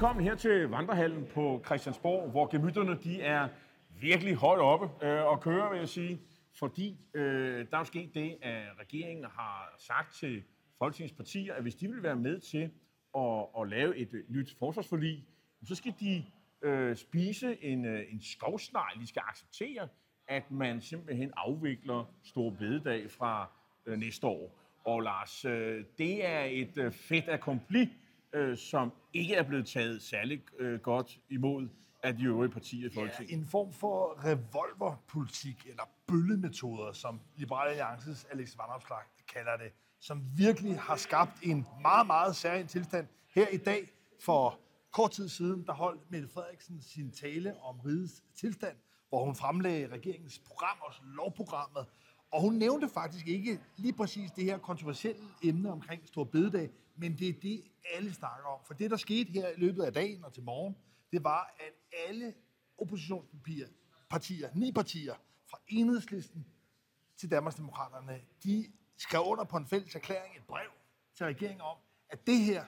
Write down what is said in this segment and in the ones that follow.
velkommen her til Vandrehallen på Christiansborg, hvor gemytterne de er virkelig højt oppe øh, og kører, vil jeg sige. Fordi øh, der er jo sket det, at regeringen har sagt til Folketingets partier, at hvis de vil være med til at, at lave et øh, nyt forsvarsforlig, så skal de øh, spise en, øh, en skovsnegl. De skal acceptere, at man simpelthen afvikler Stor Bededag fra øh, næste år. Og Lars, øh, det er et øh, fedt accompli, øh, som ikke er blevet taget særlig øh, godt imod af de øvrige partier i Folketinget. Ja, en form for revolverpolitik, eller bøllemetoder, som Liberale Alliances Alex Vanopslag kalder det, som virkelig har skabt en meget, meget særlig tilstand. Her i dag, for kort tid siden, der holdt Mette Frederiksen sin tale om rigets tilstand, hvor hun fremlagde regeringens program, også lovprogrammet, og hun nævnte faktisk ikke lige præcis det her kontroversielle emne omkring Stor Bededag, men det er det, alle snakker om. For det, der skete her i løbet af dagen og til morgen, det var, at alle oppositionspartier, partier, ni partier, fra enhedslisten til Danmarksdemokraterne, de skrev under på en fælles erklæring, et brev til regeringen om, at det her,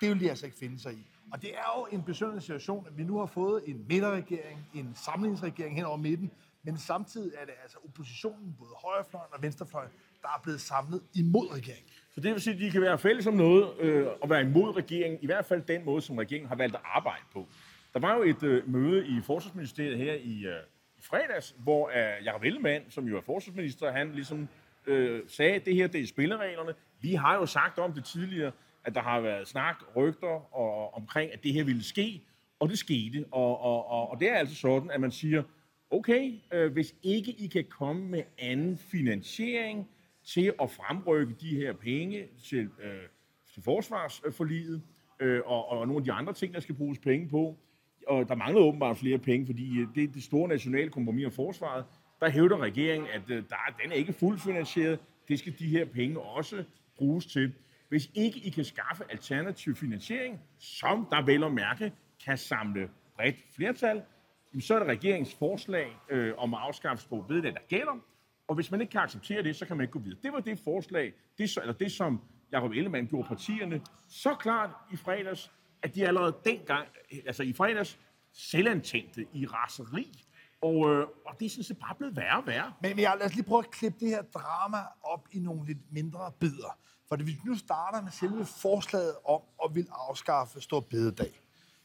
det vil de altså ikke finde sig i. Og det er jo en besøgende situation, at vi nu har fået en midterregering, en samlingsregering hen over midten, men samtidig er det altså oppositionen, både højrefløjen og venstrefløjen, der er blevet samlet imod regeringen. Så det vil sige, at de kan være fælles om noget øh, og være imod regeringen, i hvert fald den måde, som regeringen har valgt at arbejde på. Der var jo et øh, møde i Forsvarsministeriet her i, øh, i fredags, hvor øh, Jacob Ellemann, som jo er forsvarsminister, han ligesom øh, sagde, at det her det er spillereglerne. Vi har jo sagt om det tidligere, at der har været snak, rygter og, omkring, at det her ville ske, og det skete. Og, og, og, og det er altså sådan, at man siger, okay, øh, hvis ikke I kan komme med anden finansiering til at fremrykke de her penge til, øh, til forsvarsforliget, øh, og, og nogle af de andre ting, der skal bruges penge på, og der mangler åbenbart flere penge, fordi øh, det er det store nationale kompromis om forsvaret, der hævder regeringen, at øh, der, den er ikke fuldt finansieret. Det skal de her penge også bruges til. Hvis ikke I kan skaffe alternativ finansiering, som der vel og mærke kan samle bredt flertal, så er det regeringens forslag øh, om at afskaffe sprog det, der gælder. Og hvis man ikke kan acceptere det, så kan man ikke gå videre. Det var det forslag, det, eller det som Jacob Ellemann gjorde partierne så klart i fredags, at de allerede dengang, altså i fredags, selvantændte i raseri. Og, øh, og det er sådan set bare blevet værre og værre. Men, men jeg, lad os lige prøve at klippe det her drama op i nogle lidt mindre bidder. For hvis vi nu starter med selve forslaget om at vil afskaffe Stor Bededag,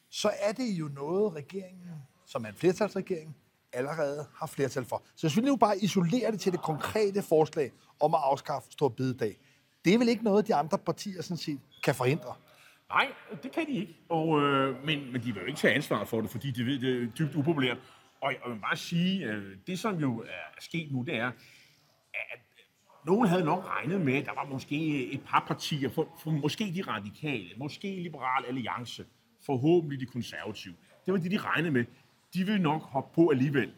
så er det jo noget, regeringen, som er en flertalsregering, allerede har flertal for. Så hvis vi nu bare isolerer det til det konkrete forslag om at afskaffe Stor Bededag, det er vel ikke noget, de andre partier sådan set kan forhindre? Nej, det kan de ikke. Og, øh, men, men de vil jo ikke tage ansvar for det, fordi de ved, det er dybt upopulært. Og jeg vil bare sige, øh, det som jo er sket nu, det er, at nogen havde nok regnet med, at der var måske et par partier, for, for måske de radikale, måske Liberal Alliance, forhåbentlig de konservative. Det var det, de regnede med. De vil nok hoppe på alligevel.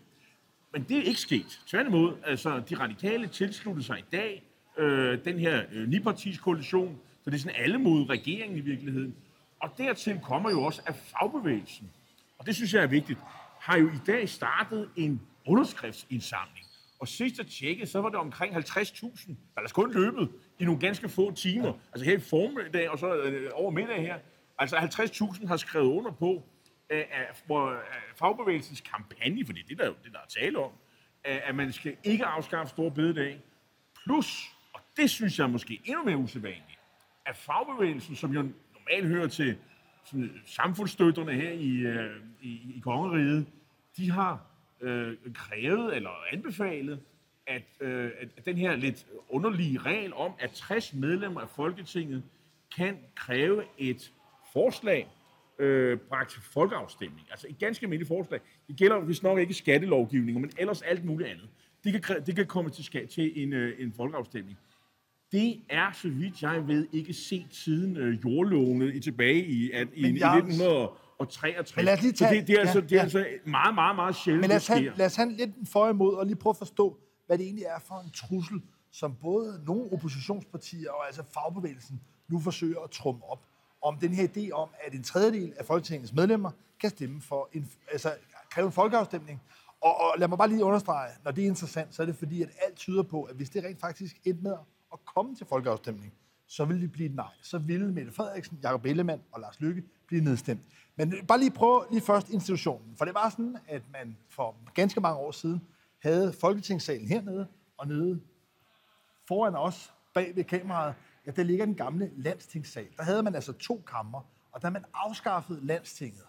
Men det er ikke sket. Tværtimod, altså de radikale tilsluttede sig i dag øh, den her øh, nipartiskoalition, så det er sådan alle mod regeringen i virkeligheden. Og dertil kommer jo også, at fagbevægelsen, og det synes jeg er vigtigt, har jo i dag startet en underskriftsindsamling. Og sidst at tjekke, så var det omkring 50.000, der er kun løbet i nogle ganske få timer. Altså her i formiddag og så øh, over middag her. Altså 50.000 har skrevet under på, af, af øh, fagbevægelsens kampagne, for det er det, der, det, der er tale om, at man skal ikke afskaffe store bededag. Plus, og det synes jeg er måske endnu mere usædvanligt, at fagbevægelsen, som jo normalt hører til sådan, øh, samfundsstøtterne her i, øh, i, i kongeriget, de har øh, krævet eller anbefalet, at, øh, at den her lidt underlige regel om, at 60 medlemmer af Folketinget kan kræve et forslag øh, bragt til folkeafstemning. Altså et ganske almindeligt forslag. Det gælder hvis nok ikke skattelovgivning, men ellers alt muligt andet. Det kan, det kan komme til, til en, øh, en folkeafstemning. Det er, så vidt jeg ved, ikke set siden øh, jordlovene i tilbage i, at, i, i 1963. Men lad os lige tage, så det, det er, ja, altså, det er ja. altså meget, meget, meget sjældent, Men lad os, have, lad os have lidt for imod og lige prøve at forstå, hvad det egentlig er for en trussel, som både nogle oppositionspartier og altså fagbevægelsen nu forsøger at trumme op om den her idé om, at en tredjedel af Folketingets medlemmer kan stemme for en, altså kræve en folkeafstemning. Og, og lad mig bare lige understrege, når det er interessant, så er det fordi, at alt tyder på, at hvis det rent faktisk endte med at komme til folkeafstemning, så ville det blive et nej. Så ville Mette Frederiksen, Jakob Ellemann og Lars Lykke blive nedstemt. Men bare lige prøve lige først institutionen. For det var sådan, at man for ganske mange år siden havde Folketingssalen hernede, og nede foran os, bag ved kameraet, ja, der ligger den gamle landstingssal. Der havde man altså to kammer, og da man afskaffede landstinget,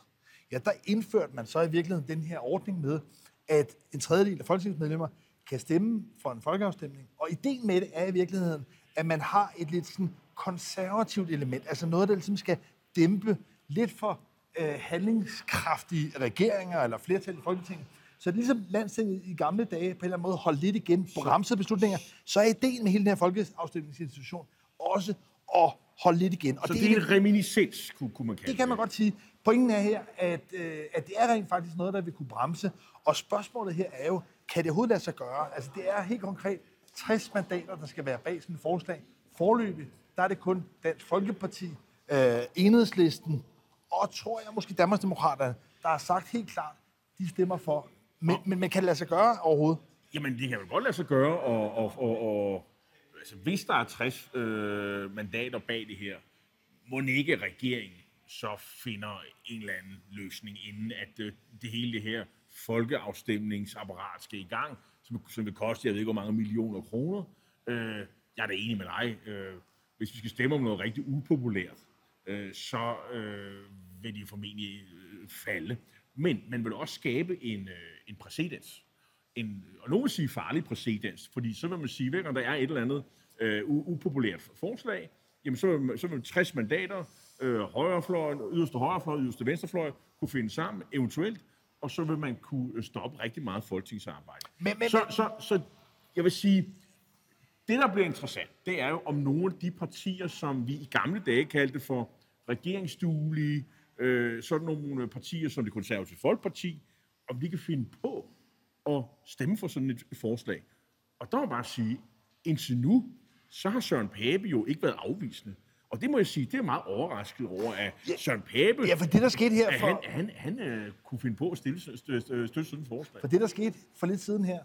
ja, der indførte man så i virkeligheden den her ordning med, at en tredjedel af folketingsmedlemmer kan stemme for en folkeafstemning. Og ideen med det er i virkeligheden, at man har et lidt sådan konservativt element, altså noget, der ligesom skal dæmpe lidt for øh, handlingskraftige regeringer eller flertal i Folketinget. Så det er ligesom landstinget i gamle dage på en eller anden måde holdt lidt igen, bremsede beslutninger, så er ideen med hele den her folkeafstemningsinstitution også at holde lidt igen. Og så det, det er en reminiscens, kunne, kunne man kalde det. kan man godt sige. Pointen er her, at, øh, at det er rent faktisk noget, der vil kunne bremse. Og spørgsmålet her er jo, kan det overhovedet lade sig gøre? Altså det er helt konkret 60 mandater, der skal være bag sådan et forslag. Forløbig, der er det kun Dansk Folkeparti, øh, Enhedslisten og tror jeg måske Danmarksdemokraterne, der har sagt helt klart, de stemmer for. Men, men, men kan det lade sig gøre overhovedet? Jamen, det kan jo godt lade sig gøre, og, og, og, og altså, hvis der er 60 øh, mandater bag det her, må ikke regeringen så finder en eller anden løsning, inden at øh, det hele det her folkeafstemningsapparat skal i gang, som, som vil koste, jeg ved ikke, hvor mange millioner kroner. Øh, jeg er da enig med dig. Øh, hvis vi skal stemme om noget rigtig upopulært, øh, så øh, vil de formentlig øh, falde. Men man vil også skabe en, øh, en præcedens. En, og nogen vil sige farlig præcedens, fordi så vil man sige, at der er et eller andet øh, upopulært forslag, jamen så vil, så vil 60 mandater, øh, højrefløj, yderste højrefløj, yderste venstrefløj, kunne finde sammen, eventuelt, og så vil man kunne stoppe rigtig meget folketingsarbejde. Men, men, så, så, så jeg vil sige, det der bliver interessant, det er jo om nogle af de partier, som vi i gamle dage kaldte for regeringsduelige, øh, sådan nogle partier som det konservative Folkeparti, om de kan finde på at stemme for sådan et forslag. Og der må bare sige, indtil nu, så har Søren Pape jo ikke været afvisende. Og det må jeg sige, det er meget overrasket over, at ja, Søren Pape... Ja, for det, der skete her for... Han, han, han uh, kunne finde på at stille, støtte, støtte sådan et forslag. For det, der skete for lidt siden her,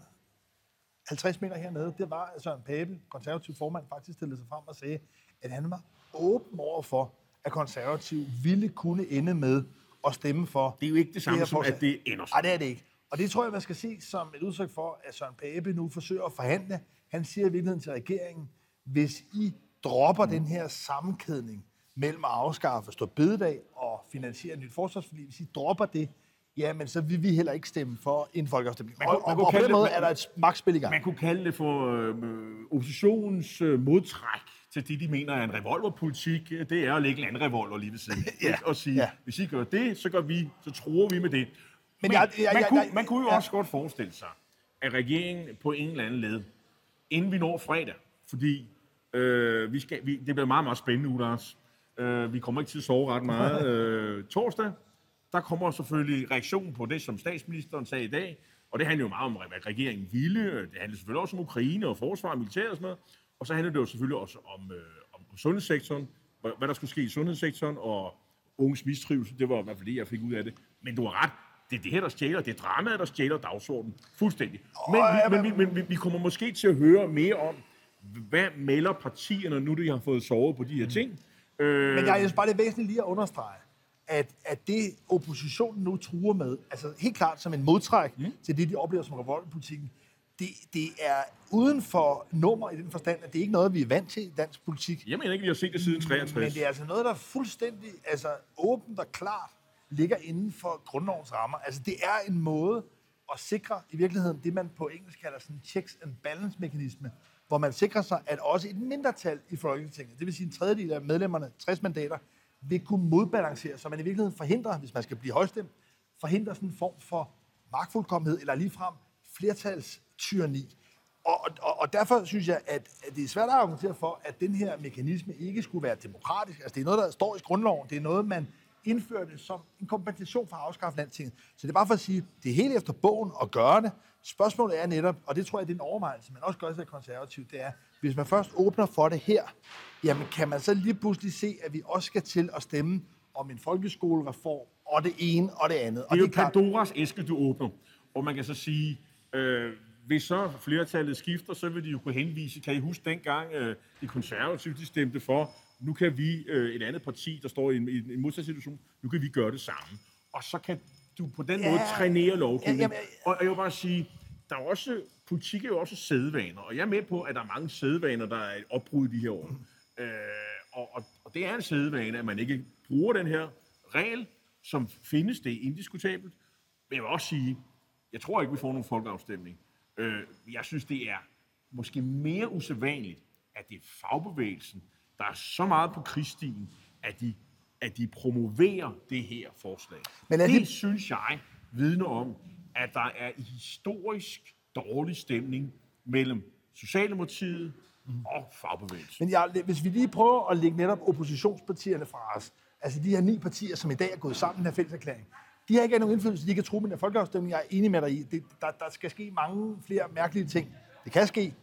50 meter hernede, det var, at Søren Pape, konservativ formand, faktisk stillede sig frem og sagde, at han var åben over for, at konservativ ville kunne ende med at stemme for... Det er jo ikke det samme det som, at det ender Nej, det er det ikke. Og det tror jeg, man skal se som et udtryk for, at Søren Pape nu forsøger at forhandle. Han siger i virkeligheden til regeringen, hvis I dropper mm. den her sammenkædning mellem at afskaffe stå bededag og finansiere et nyt forsvarsforlig, hvis I dropper det, ja, men så vil vi heller ikke stemme for en folkeafstemning. Man, og, man, og, og på den måde er der et magtspil i gang. Man kunne kalde det for øh, oppositionens øh, modtræk til det, de mener er en revolverpolitik, det er at lægge en anden revolver lige ved siden. ja. Og sige, ja. hvis I gør det, så, gør vi, så tror vi med det. Men, jeg, jeg, man, jeg, kunne, man kunne jo ja. også godt forestille sig, at regeringen på en eller anden led, inden vi når fredag, fordi øh, vi skal, vi, det bliver meget, meget spændende uge, Lars. Øh, vi kommer ikke til at sove ret meget. Øh, torsdag, der kommer selvfølgelig reaktionen på det, som statsministeren sagde i dag, og det handler jo meget om, hvad regeringen ville. Det handler selvfølgelig også om Ukraine og forsvar og militær og sådan noget. Og så handler det jo selvfølgelig også om, øh, om sundhedssektoren, hvad der skulle ske i sundhedssektoren, og unges mistrivsel, det var i hvert fald det, jeg fik ud af det. Men du har ret, det er det her, der stjæler, det er dramaet, der stjæler dagsordenen. Fuldstændig. Men, vi, men, men, men vi kommer måske til at høre mere om, hvad melder partierne, nu de har fået sovet på de her ting. Mm. Øh, men jeg synes bare, det er væsentligt lige at understrege, at, at det oppositionen nu truer med, altså helt klart som en modtræk mm. til det, de oplever som revoltpolitikken, det, det er uden for nummer i den forstand, at det er ikke noget, vi er vant til i dansk politik. Jeg mener ikke, vi har set det siden 63. Men det er altså noget, der er fuldstændig altså, åbent og klart ligger inden for grundlovens rammer. Altså det er en måde at sikre i virkeligheden det, man på engelsk kalder sådan checks and balance mekanisme, hvor man sikrer sig, at også et mindretal i Folketinget, det vil sige en tredjedel af medlemmerne, 60 mandater, vil kunne modbalancere, så man i virkeligheden forhindrer, hvis man skal blive højstemt, forhindrer sådan en form for magtfuldkommenhed, eller ligefrem flertalstyrani. Og, og, og derfor synes jeg, at, at det er svært at argumentere for, at den her mekanisme ikke skulle være demokratisk. Altså det er noget, der står i grundloven. Det er noget, man indførte som en kompensation for at afskaffe landtinget. Så det er bare for at sige, det er helt efter bogen at gøre det. Spørgsmålet er netop, og det tror jeg, det er en overvejelse, man også gør sig konservativt, det er, hvis man først åbner for det her, jamen kan man så lige pludselig se, at vi også skal til at stemme om en folkeskolereform, og det ene og det andet. Det er jo Pandoras æske, du åbner. Og man kan så sige, øh, hvis så flertallet skifter, så vil de jo kunne henvise, kan I huske dengang øh, de konservative, de stemte for, nu kan vi, øh, et andet parti, der står i en, i en modsat situation, nu kan vi gøre det samme. Og så kan du på den Ja. måde trænere lovgivning. Ja, jamen, Og jeg vil bare sige, der er også, politik er jo også sædvaner, og jeg er med på, at der er mange sædvaner, der er et opbrud i de her år. Øh, og, og, og det er en sædvane, at man ikke bruger den her regel, som findes, det er indiskutabelt. Men jeg vil også sige, jeg tror ikke, vi får nogen folkeafstemning. Øh, jeg synes, det er måske mere usædvanligt, at det er fagbevægelsen, der er så meget på krigsstien, at de, at de promoverer det her forslag. Men er det, det- synes jeg vidner om, at der er historisk dårlig stemning mellem Socialdemokratiet og fagbevægelsen. Men jeg, hvis vi lige prøver at lægge netop oppositionspartierne fra os, altså de her ni partier, som i dag er gået sammen i den her fælles erklæring, de har ikke nogen indflydelse, de kan tro med den her folkeafstemning. Jeg er enig med dig i, det, der, der skal ske mange flere mærkelige ting. Det kan ske,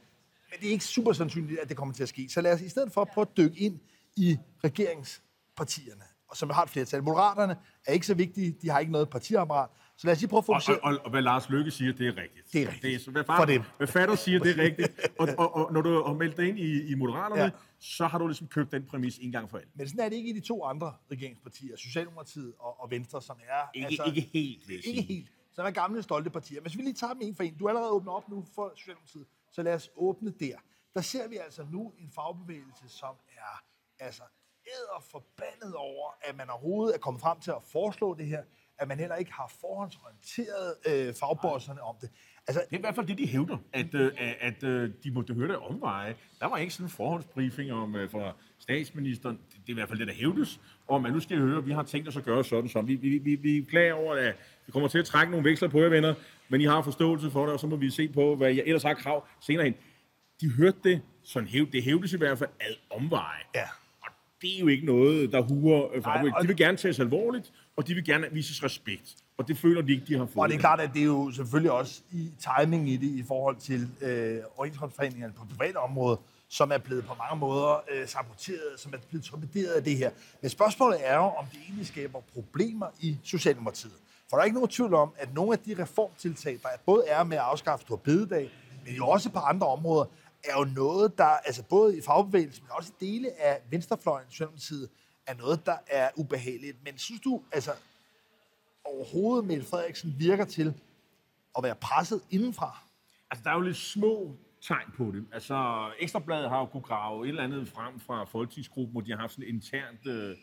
men det er ikke super sandsynligt, at det kommer til at ske. Så lad os i stedet for prøve at dykke ind i regeringspartierne, og som har et flertal. Moderaterne er ikke så vigtige, de har ikke noget partiapparat. Så lad os lige prøve at Og, fokusere... og, og, og hvad Lars Lykke siger, det er rigtigt. Det er rigtigt. Det er, så hvad, For far, dem. hvad fatter siger, det er rigtigt. Og, og, og når du har meldt dig ind i, i Moderaterne, Ja. så har du ligesom købt den præmis en gang for alt. Men sådan er det ikke i de to andre regeringspartier, Socialdemokratiet og, og Venstre, som er... Ikke, altså, ikke helt, vil. Ikke helt. Som er gamle, stolte partier. Hvis vi lige tager dem en for en. Du er allerede åbnet op nu for Socialdemokratiet, så lad os åbne der. Der ser vi altså nu en fagbevægelse, som er altså æder forbandet over, at man overhovedet er kommet frem til at foreslå det her, at man heller ikke har forhåndsorienteret øh, fagbosserne om det. Altså, Det er i hvert fald det, de hævder, at, øh, at, at øh, de måtte høre det omveje. Der var ikke sådan en forhåndsbriefing om, øh, fra statsministeren. Det, det er i hvert fald det, der hævdes, om at nu skal I høre, at vi har tænkt os at gøre sådan som. Vi, vi, vi, vi er klar over, at vi kommer til at trække nogle veksler på jer, venner, men I har forståelse for det, og så må vi se på, hvad jeg ellers har krav senere hen. De hørte det, sådan hæv, det hævdes i hvert fald ad omveje. Ja. Og det er jo ikke noget, der huer øh, fagbevægelsen. De vil gerne tages alvorligt, og de vil gerne vises respekt. Og det føler de ikke, de har fået. Og det er klart, at det er jo selvfølgelig også i timing i det i forhold til øh, overenskomstforhandlingerne på private område, som er blevet på mange måder øh, saboteret, som er blevet torpederet af det her. Men spørgsmålet er jo, om det egentlig skaber problemer i Socialdemokratiet. For der er ikke nogen tvivl om, at nogle af de reformtiltag, der både er med at afskaffe Stor Bededag, men jo også på andre områder, er jo noget, der altså både i fagbevægelsen, men også i dele af venstrefløjen i Socialdemokratiet, er noget, der er ubehageligt. Men synes du, altså overhovedet Mette Frederiksen virker til at være presset indenfra? Altså, der er jo lidt små tegn på det. Altså, Ekstrabladet har jo kunne grave et eller andet frem fra folketingsgruppen, hvor de har haft sådan et internt øh,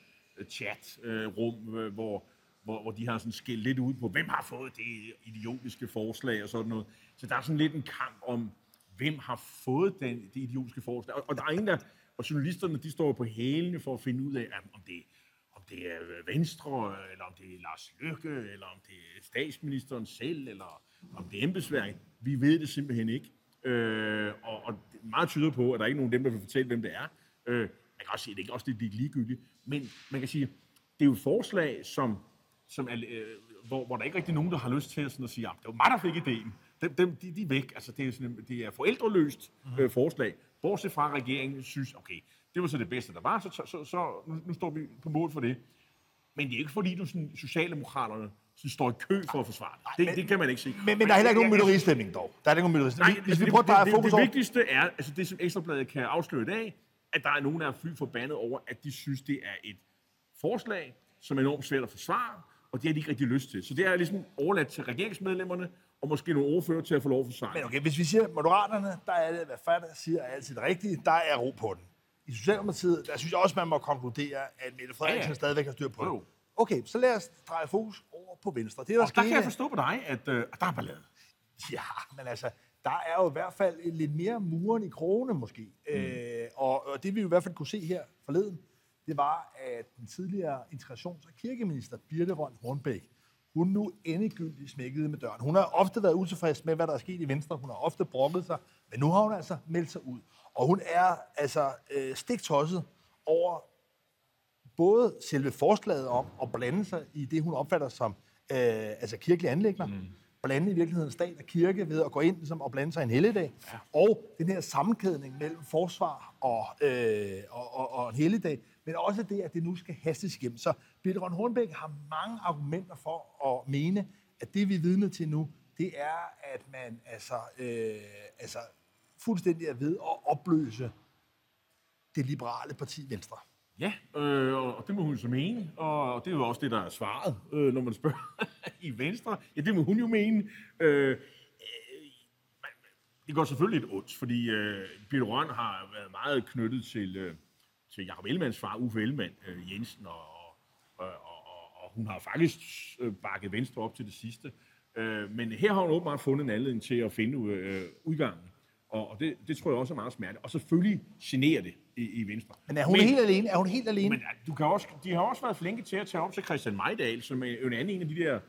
chat-rum, øh, øh, hvor, hvor, hvor de har sådan skilt lidt ud på, hvem har fået det idiotiske forslag og sådan noget. Så der er sådan lidt en kamp om, hvem har fået den, det idiotiske forslag. Og, og der er ingen, der, og journalisterne, de står på hælene for at finde ud af, om det, om det er Venstre, eller om det er Lars Løkke, eller om det er statsministeren selv, eller om det er embedsværket. Vi ved det simpelthen ikke. Øh, og, og meget tyder på, at der er ikke nogen af dem, der vil fortælle, hvem det er. Øh, man kan også sige, at det er også det er ligegyldigt. Men man kan sige, det er jo et forslag, som, som er, øh, hvor, hvor der ikke rigtig er nogen, der har lyst til at, sådan at sige, at det var mig, der fik ideen. Dem, dem, de, de er væk. Altså, det er, sådan, det er forældreløst øh, forslag. Bortset fra, at regeringen synes, okay, det var så det bedste, der var, så, så, så, så nu, nu står vi på mål for det. Men det er ikke fordi, du sådan, Socialdemokraterne sådan, står i kø for at forsvare det. Det, men- det kan man ikke sige. Men, men der er heller ikke nogen mytteristemning dog. Der er ikke nogen mytteristemning. Nej, Hvis vi det, prøver at dreje det, fokus det, over... det vigtigste er, altså det som Ekstrabladet kan afsløre i dag, at der er nogen, der er fly forbandet over, at de synes, det er et forslag, som er enormt svært at forsvare, og det har de ikke rigtig lyst til. Så det er ligesom overladt til regeringsmedlemmerne, og måske nogle ordfører til at få lov at forsvare. Men okay, hvis vi siger Moderaterne, der er det, hvad fatter siger, er altid det rigtige. Der er ro på den. I Socialdemokratiet, der synes jeg også, man må konkludere, at Mette Frederiksen Ja, ja. stadigvæk har styr på Jo. det. Okay, så lad os dreje fokus over på Venstre. Det, der og der kan jeg forstå på dig, at, øh, der er ballade. Ja, men altså, der er jo i hvert fald lidt mere muren i krogene måske. Mm. Øh, og, og det vi i hvert fald kunne se her forleden, det var, at den tidligere integrations- og kirkeminister Birte Røn Hornbæk, hun nu endegyldigt smækkede med døren. Hun har ofte været utilfreds med, hvad der er sket i Venstre. Hun har ofte brokket sig, men nu har hun altså meldt sig ud. Og hun er altså øh, stiktosset over både selve forslaget om at blande sig i det, hun opfatter som øh, altså kirkelige anlægner, mm. blande i virkeligheden stat og kirke ved at gå ind ligesom, og blande sig en helligdag, ja. og den her sammenkædning mellem forsvar og, øh, og, og, og en helligdag, men også det, at det nu skal hastes igennem. Så Peter Ron Hornbæk har mange argumenter for at mene, at det, vi er vidne til nu, det er, at man altså, øh, altså fuldstændig er ved at opløse det liberale parti Venstre. Ja, øh, og det må hun så mene, og det er jo også det, der er svaret, øh, når man spørger i Venstre. Ja, det må hun jo mene. Øh, øh det går selvfølgelig lidt ondt, fordi øh, Peter Røn har været meget knyttet til, øh, til Jacob Ellemanns far, Uffe Ellemann øh, Jensen, og, og, og, og, hun har faktisk øh, bakket Venstre op til det sidste. Øh, men her har hun åbenbart fundet en anledning til at finde øh, udgangen. Og, og det, det tror jeg også er meget smerte. Og selvfølgelig generer det i, i Venstre. Men er hun men, helt alene? Er hun helt alene? Men du kan også, de har også været flinke til at tage op til Christian Majdal, som er en anden en af de der...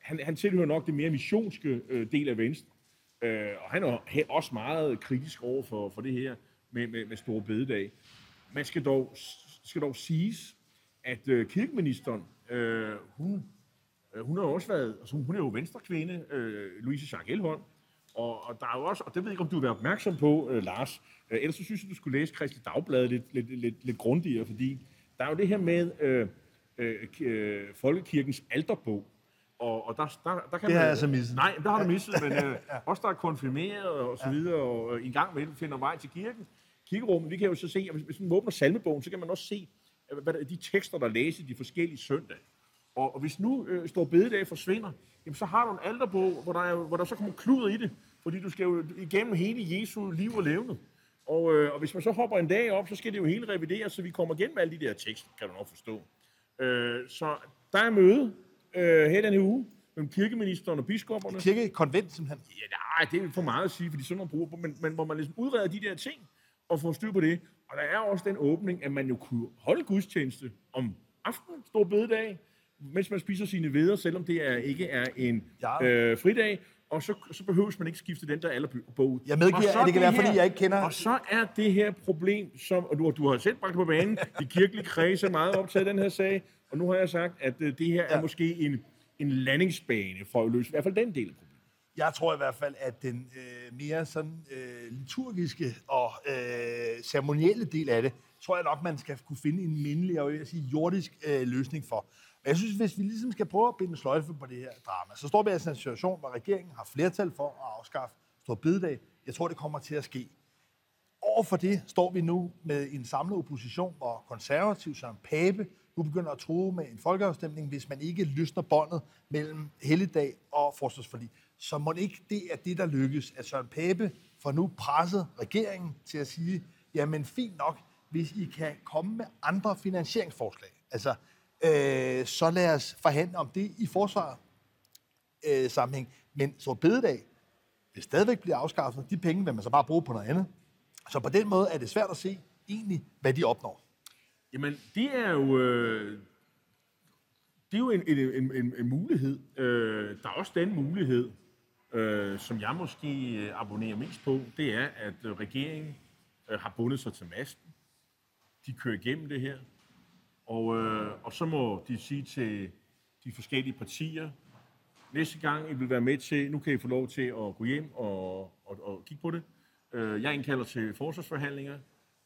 Han, han tilhører nok det mere missionske øh, del af Venstre. Øh, og han er også meget kritisk over for, for det her med, med, med Store Bededag. Man skal dog, skal dog siges, at øh, kirkeministeren, øh, hun, øh, hun har også været, altså hun er jo venstrekvinde, øh, Louise Schack Elholm, og, og der er jo også, og det ved jeg ikke, om du vil være opmærksom på, øh, Lars, øh, ellers så synes jeg, du skulle læse Kristelig Dagblad lidt, lidt, lidt, lidt grundigere, fordi der er jo det her med øh, øh, øh Folkekirkens alterbog, og, og der, der, der kan det har man, jeg så misset. Nej, der har du misset, men øh, også der er konfirmeret og så videre, og øh, en gang med finder vej til kirken. Kirkerummet, vi kan jo så se, at hvis, man åbner salmebogen, så kan man også se, hvad der, de tekster, der læses de forskellige søndage. Og, og hvis nu øh, står bededag forsvinder, jamen, så har du en alterbog, hvor der, er, hvor der så kommer kluder i det, fordi du skal jo igennem hele Jesu liv og levende. Og, øh, og hvis man så hopper en dag op, så skal det jo hele revideres, så vi kommer igennem alle de der tekster, kan du nok forstå. Øh, så der er møde øh, her denne uge mellem kirkeministeren og biskopperne. Kirkekonvent, simpelthen? Ja, nej, det er for meget at sige, fordi sådan man bruger, men, men hvor man ligesom udreder de der ting og får styr på det. Og der er også den åbning, at man jo kunne holde gudstjeneste om aftenen, stor bededag, mens man spiser sine veder, selvom det er, ikke er en ja. øh, fridag, og så, så behøves man ikke skifte den der allerbog ud. Jeg medgiver, at det kan være, her, fordi jeg ikke kender... Og så er det her problem, som, og du, du har selv bragt på banen, de kirkelige kredse er meget optaget af den her sag, og nu har jeg sagt, at øh, det her ja. er måske en, en landingsbane for at løse i hvert fald den del af problemet. Jeg tror i hvert fald, at den øh, mere sådan øh, liturgiske og øh, ceremonielle del af det, tror jeg nok, man skal kunne finde en mindelig og jeg sige, jordisk øh, løsning for. Og jeg synes, hvis vi ligesom skal prøve at binde sløjfe på det her drama, så står vi altså i en situation, hvor regeringen har flertal for at afskaffe Stor Bededag. Jeg tror, det kommer til at ske. Over for det står vi nu med en samlet opposition, hvor konservativ Søren Pape nu begynder at tro med en folkeafstemning, hvis man ikke løsner båndet mellem helligdag og forsvarsforlig. Så må ikke det er det, der lykkes, at Søren Pape får nu presset regeringen til at sige, jamen fint nok, hvis I kan komme med andre finansieringsforslag. Altså, øh, så lad os forhandle om det i forsvar øh, sammenhæng. Men så bededag vil stadigvæk blive afskaffet. De penge vil man så bare bruge på noget andet. Så på den måde er det svært at se egentlig, hvad de opnår. Jamen, det er jo, øh, det er jo en, en, en, en mulighed. Øh, der er også den mulighed, øh, som jeg måske øh, abonnerer mest på, det er, at øh, regeringen øh, har bundet sig til masten. De kører igennem det her. Og, øh, og så må de sige til de forskellige partier, næste gang I vil være med til, nu kan I få lov til at gå hjem og, og, og kigge på det. Øh, jeg indkalder til forsvarsforhandlinger.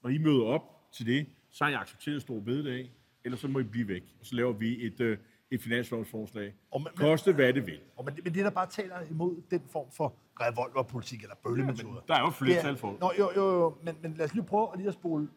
Når I møder op til det, så har jeg accepteret stor bededag, eller så må I blive væk. Og så laver vi et, øh, et finanslovsforslag. Og man, Koste hvad det vil. Og men, men det, der bare taler imod den form for revolverpolitik eller bøllemetoder. Ja, der er jo flertal for Nå, jo, jo, jo, men, men lad os lige prøve at lige at spole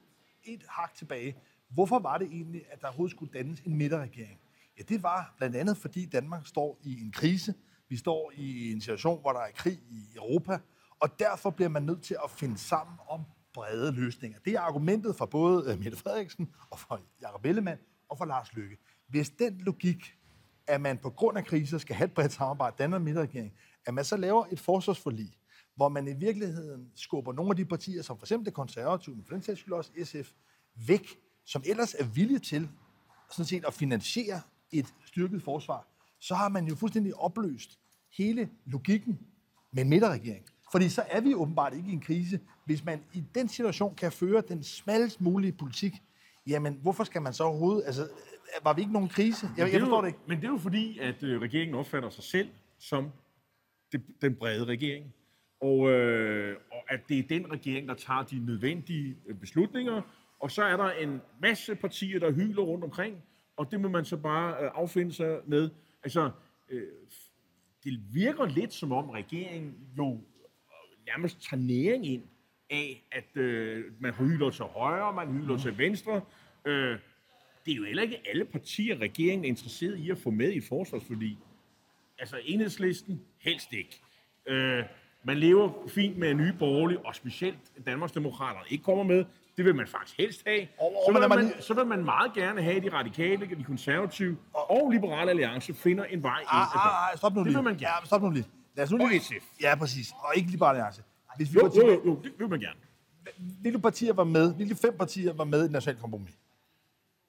et hak tilbage. Hvorfor var det egentlig, at der overhovedet skulle dannes en midterregering? Ja, det var blandt andet, fordi Danmark står i en krise. Vi står i en situation, hvor der er krig i Europa, og derfor bliver man nødt til at finde sammen om brede løsninger. Det er argumentet for både øh, Mette Frederiksen og for Jacob Ellemann og for Lars Løkke. Hvis den logik, at man på grund af kriser skal have et bredt samarbejde, danne en midterregering, at man så laver et forsvarsforlig, hvor man i virkeligheden skubber nogle af de partier, som for eksempel det konservative, men for den sags skyld også SF, væk, som ellers er villige til sådan set at finansiere et styrket forsvar, så har man jo fuldstændig opløst hele logikken med en midterregering. Fordi så er vi åbenbart ikke i en krise. Hvis man i den situation kan føre den smallest mulige politik, jamen hvorfor skal man så overhovedet... Altså, var vi ikke nogen krise? Jeg, jeg forstår jo, det ikke. Men det er jo fordi, at øh, regeringen opfatter sig selv som det, den brede regering. Og, øh, og at det er den regering, der tager de nødvendige øh, beslutninger. Og så er der en masse partier, der hyler rundt omkring, og det må man så bare øh, affinde sig med. Altså, øh, det virker lidt som om regeringen jo øh, nærmest tager næring ind af, at øh, man hyler til højre, man hyler til venstre. Øh, det er jo heller ikke alle partier, regeringen er interesseret i at få med i forsvarsforlig. Altså enhedslisten, helst ikke. Øh, man lever fint med en ny borgerlig, og specielt Danmarksdemokraterne ikke kommer med. Det vil man faktisk helst have. Og- og så, vil man, lige- så vil man meget gerne have, at de radikale, de konservative og liberale alliance finder en vej ind. Ah, døren. ah, ah, stop nu Det lige. vil man gerne. Ja, stop nu lige. Lad os nu Og lige. SF. Ja, præcis. Og ikke Liberale Alliance. Hvis vi Jo, går jo, jo, jo, det vil man gerne. hvilke partier var med, hvilke fem partier var med i den nationale kompromis?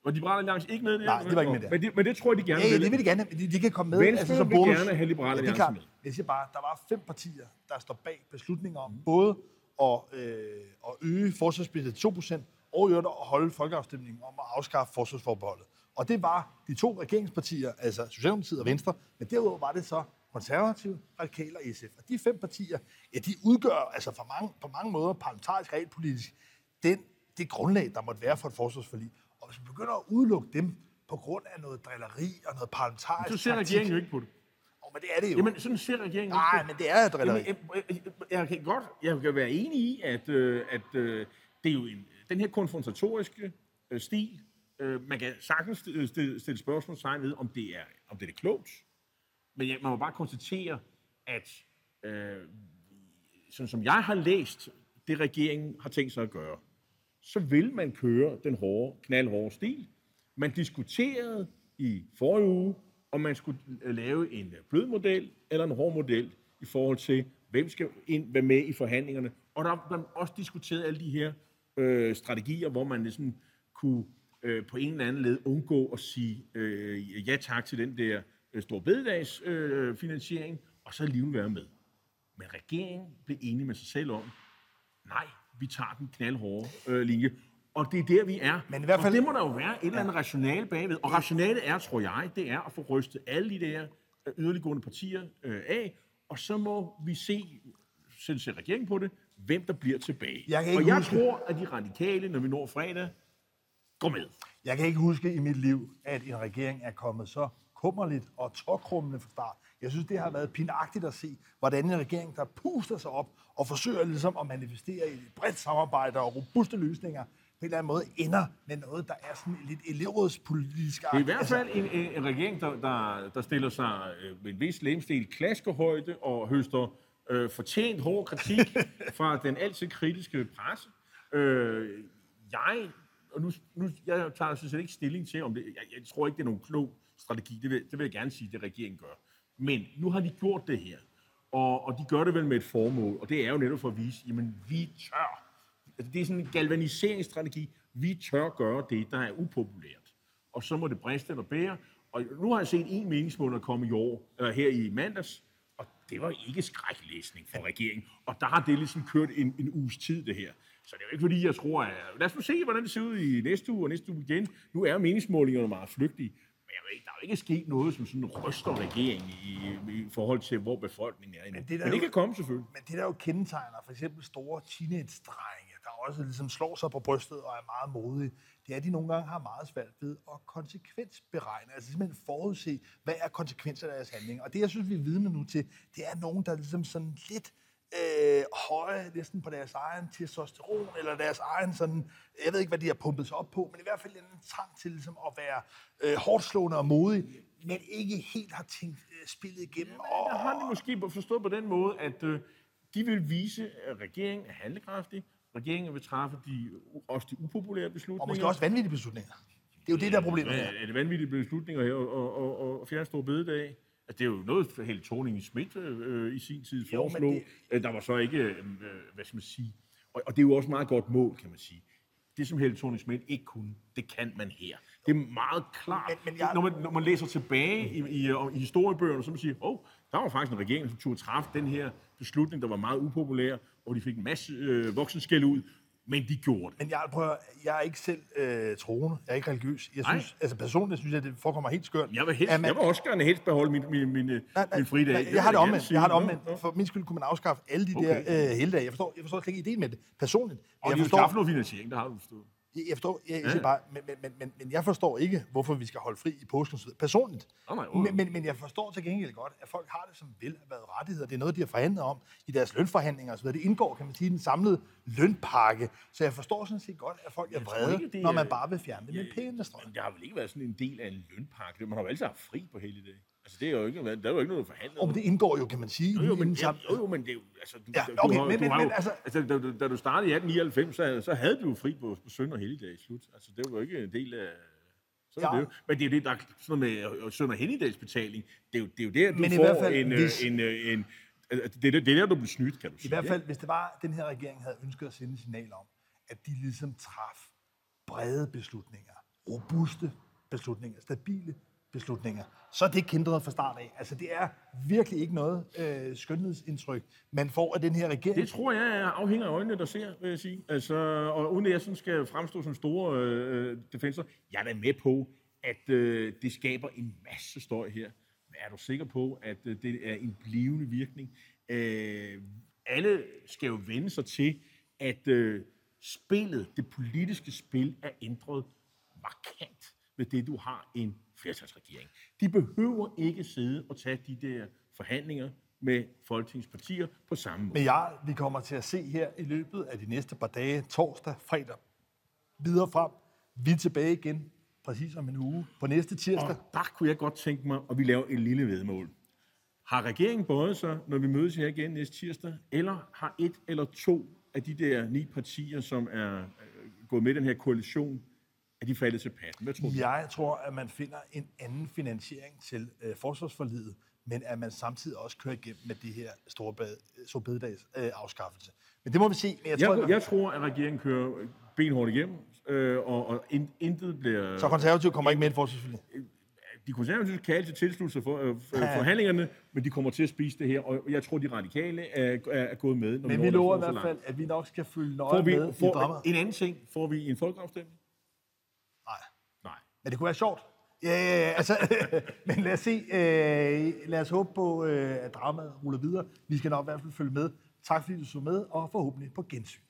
Og Liberale Alliance ikke med i det? Nej, de var ikke med der. Men det, men det tror jeg, de gerne Ja, ja, vil. det vil de gerne. De, de kan komme med. Venstre altså, som vil bonus. gerne have Liberale ja, det er Alliance klart. med. Jeg siger bare, der var fem partier, der står bag beslutninger om både at, øh, at øge forsvarsbudgettet til 2%, og i øvrigt at holde folkeafstemningen om at afskaffe forsvarsforbeholdet. Og det var de to regeringspartier, altså Socialdemokratiet og Venstre, men derudover var det så konservative, radikale og SF. Og de fem partier, ja, de udgør altså for mange, på mange måder parlamentarisk realpolitisk den, det grundlag, der måtte være for et forsvarsforlig. Og hvis man begynder at udelukke dem på grund af noget drilleri og noget parlamentarisk Så ser taktik, regeringen jo ikke på det. Oh, men det er det jo. Jamen, sådan ser regeringen ikke Nej, på men det er drilleri. Jamen, jeg, jeg, jeg kan godt, jeg kan være enig i, at, øh, at øh, det er jo en, den her konfrontatoriske øh, stil, øh, man kan sagtens stille, stille, stille spørgsmålstegn ved, om det er, om det er klogt. Men jeg, man må bare konstatere, at øh, sådan som jeg har læst det, regeringen har tænkt sig at gøre, så vil man køre den hårde, knaldhårde stil. Man diskuterede i forrige uge, om man skulle lave en blød model eller en hård model i forhold til, hvem skal ind, være med i forhandlingerne. Og der blev også diskuteret alle de her øh, strategier, hvor man ligesom kunne øh, på en eller anden led undgå at sige øh, ja tak til den der øh, store bededags øh, finansiering, og så alligevel være med. Men regeringen blev enige med sig selv om, nej, vi tager den knaldhårde øh, linje. Og det er der, vi er. Men i hvert fald- Og det må der jo være et eller andet rationale bagved. Og rationalet er, tror jeg, det er at få rystet alle de der øh, yderliggående partier øh, af, og så må vi se, selv se regeringen på det, hvem der bliver tilbage. Jeg kan og jeg huske- tror, at de radikale, når vi når fredag, går med. Jeg kan ikke huske i mit liv, at en regering er kommet så kummerligt og tåkrummende fra start. Jeg synes, det har været pinagtigt at se, hvordan en regering, der puster sig op og forsøger ligesom at manifestere i et bredt samarbejde og robuste løsninger, på en eller anden måde ender med noget, der er sådan lidt elevrådspolitisk. Det er i hvert fald en, en, regering, der, der, der stiller sig øh, med en vis lemstil klaskehøjde og høster øh, fortjent hård kritik fra den altid kritiske presse. Øh, jeg, og nu, nu, jeg tager sådan set ikke stilling til, om det, jeg, jeg tror ikke, det er nogen klog strategi. Det vil, det vil jeg gerne sige, det regeringen gør. Men nu har de gjort det her, og, og de gør det vel med et formål, og det er jo netop for at vise, jamen vi tør. Altså, det er sådan en galvaniseringsstrategi. Vi tør gøre det, der er upopulært. Og så må det briste eller bære. Og nu har jeg set en meningsmåler komme i år, eller her i mandags, og det var ikke skræklæsning for regeringen. Og der har det ligesom kørt en, en uges tid, det her. Så det er jo ikke fordi, jeg tror, at... Lad os nu se, hvordan det ser ud i næste uge og næste uge igen. Nu er meningsmålingerne meget flygtige. Men jeg ved, ikke, der er jo ikke sket noget, som sådan ryster regeringen i, i forhold til, hvor befolkningen er endnu. Men det Men det jo- kan komme selvfølgelig. Men det, der jo kendetegner for eksempel store teenage-drenge, der også ligesom slår sig på brystet og er meget modige, det er, at de nogle gange har meget svært ved at konsekvensberegne, altså simpelthen forudse, hvad er konsekvenserne af deres handlinger. Og det, jeg synes, vi er vidne nu til, det er nogen, der ligesom sådan lidt øh, høje næsten på deres egen testosteron, eller deres egen sådan, jeg ved ikke, hvad de har pumpet sig op på, men i hvert fald en trang til ligesom at være øh, hårdt slående og modig, men ikke helt har tænkt øh, spillet igennem. Der har de måske forstået på den måde, at øh, de vil vise, at regeringen er handlekraftig. Regeringen vil træffe de, også de upopulære beslutninger. Og måske også vanvittige beslutninger. Det er jo det, der er problemet her. Ja, er det vanvittige beslutninger her, og, og, og, og fjerne store bededag? Altså, det er jo noget, Helle thorning Schmidt øh, i sin tid Jo, foreslog. det- Det... Der var så ikke, øh, hvad skal man sige, og, og det er jo også et meget godt mål, kan man sige. Det, som Helle thorning Schmidt ikke kunne, det kan man her. Det er meget klart. Men- men jeg- når, man, når man læser tilbage i, i, i historiebøgerne, så man siger, åh, oh, der var faktisk en regering, som turde træffe den her beslutning, der var meget upopulær, og de fik en masse øh, voksenskæld ud, men de gjorde det. Men jeg, prøver, jeg er ikke selv øh, troende. Jeg er ikke religiøs. Jeg Nej. synes, altså personligt synes jeg, det forekommer helt skørt. Jeg vil, helst, man- jeg vil også gerne helst beholde min, min, min, Nej, nej, min fridag. nej, vil jeg har det omvendt. Jeg har det omvendt. For min skyld kunne man afskaffe alle de Okay. der øh, helligdage. Jeg forstår, jeg forstår slet ikke ideen med det personligt. Og jeg forstår, noget finansiering, der har du forstået. Jeg forstår, jeg, jeg siger bare, men, men, men, men, men jeg forstår ikke, hvorfor vi skal holde fri i påsken personligt. Jo. men, men, men jeg forstår til gengæld godt, at folk har det som vel har været rettigheder. Det er noget, de har forhandlet om i deres lønforhandlinger osv. Det indgår, kan man sige, i den samlede lønpakke. Så jeg forstår sådan set godt, at folk er vrede, ikke, når man bare vil fjerne det med pæne strøm. Det har vel ikke været sådan en del af en lønpakke. Man har jo altid haft fri på hele dag. Altså, det er jo ikke, der er jo ikke noget forhandlet. Og det indgår jo, kan man sige, Jo, jo, men, ja, jo, jo, men det er jo, altså, du, Ja, du okay, har, men- du har men jo, altså- altså, da, da, da, du startede i 1899, så, så havde du jo fri på, på søndag og helligdag i slut. Altså, det var jo ikke en del af... Så ja. Det jo. Men det er jo det, der er sådan noget med øh, søndag og helligdagsbetaling. Det er jo, det er jo der, du Men får fald, en, hvis- hvis... en, øh, en, altså, det, er, det er der, du bliver snydt, kan du sige. I hvert fald, hvis det var, den her regering havde ønsket at sende et signal om, at de ligesom traf brede beslutninger, robuste beslutninger, stabile beslutninger, så er det kindret fra start af. Altså, det er virkelig ikke noget øh, skønhedsindtryk, man får af den her regering. Det tror jeg er afhænger af øjnene, der ser, vil jeg sige. Altså, og uden at jeg sådan skal fremstå som store øh, øh, defenser, jeg er da med på, at øh, det skaber en masse støj her. Men er du sikker på, at øh, det er en blivende virkning? Øh, alle skal jo vende sig til, at øh, spillet, det politiske spil, er ændret markant med det, du har en flertalsregering. De behøver ikke sidde og tage de der forhandlinger med Folketingets partier på samme måde. Men jeg, vi kommer til at se her i løbet af de næste par dage, torsdag, fredag, videre frem. Vi er tilbage igen, præcis om en uge, på næste tirsdag. Og der kunne jeg godt tænke mig, at vi laver et lille vedmål. Har regeringen bøjet sig, når vi mødes her igen næste tirsdag, eller har et eller to af de der ni partier, som er øh, gået med den her koalition, er de faldet til patten? Hvad tror du? Jeg tror, at man finder en anden finansiering til øh, forsvarsforlidet, men at man samtidig også kører igennem med det her store bad, bededags øh, afskaffelse. Men det må vi se. Men jeg tror, Jeg, at, jeg tror, at regeringen kører benhårdt igennem, øh, og, og in, intet bliver... så konservativ kommer ikke med i et forsvarsforlig. De konservative kan altid tilslutte sig for, øh, for, forhandlingerne, men de kommer til at spise det her, og jeg tror, de radikale er, er, er gået med. Når Men vi lover i hvert fald, at vi nok skal følge nøje vi, med i får, drama. en anden ting, får vi en folkeafstemning? Men det kunne være sjovt. Ja, ja, ja, altså, men lad os se. Øh, lad os håbe på, øh, at dramaet ruller videre. Vi skal nok i hvert fald følge med. Tak fordi du så med, og forhåbentlig på gensyn.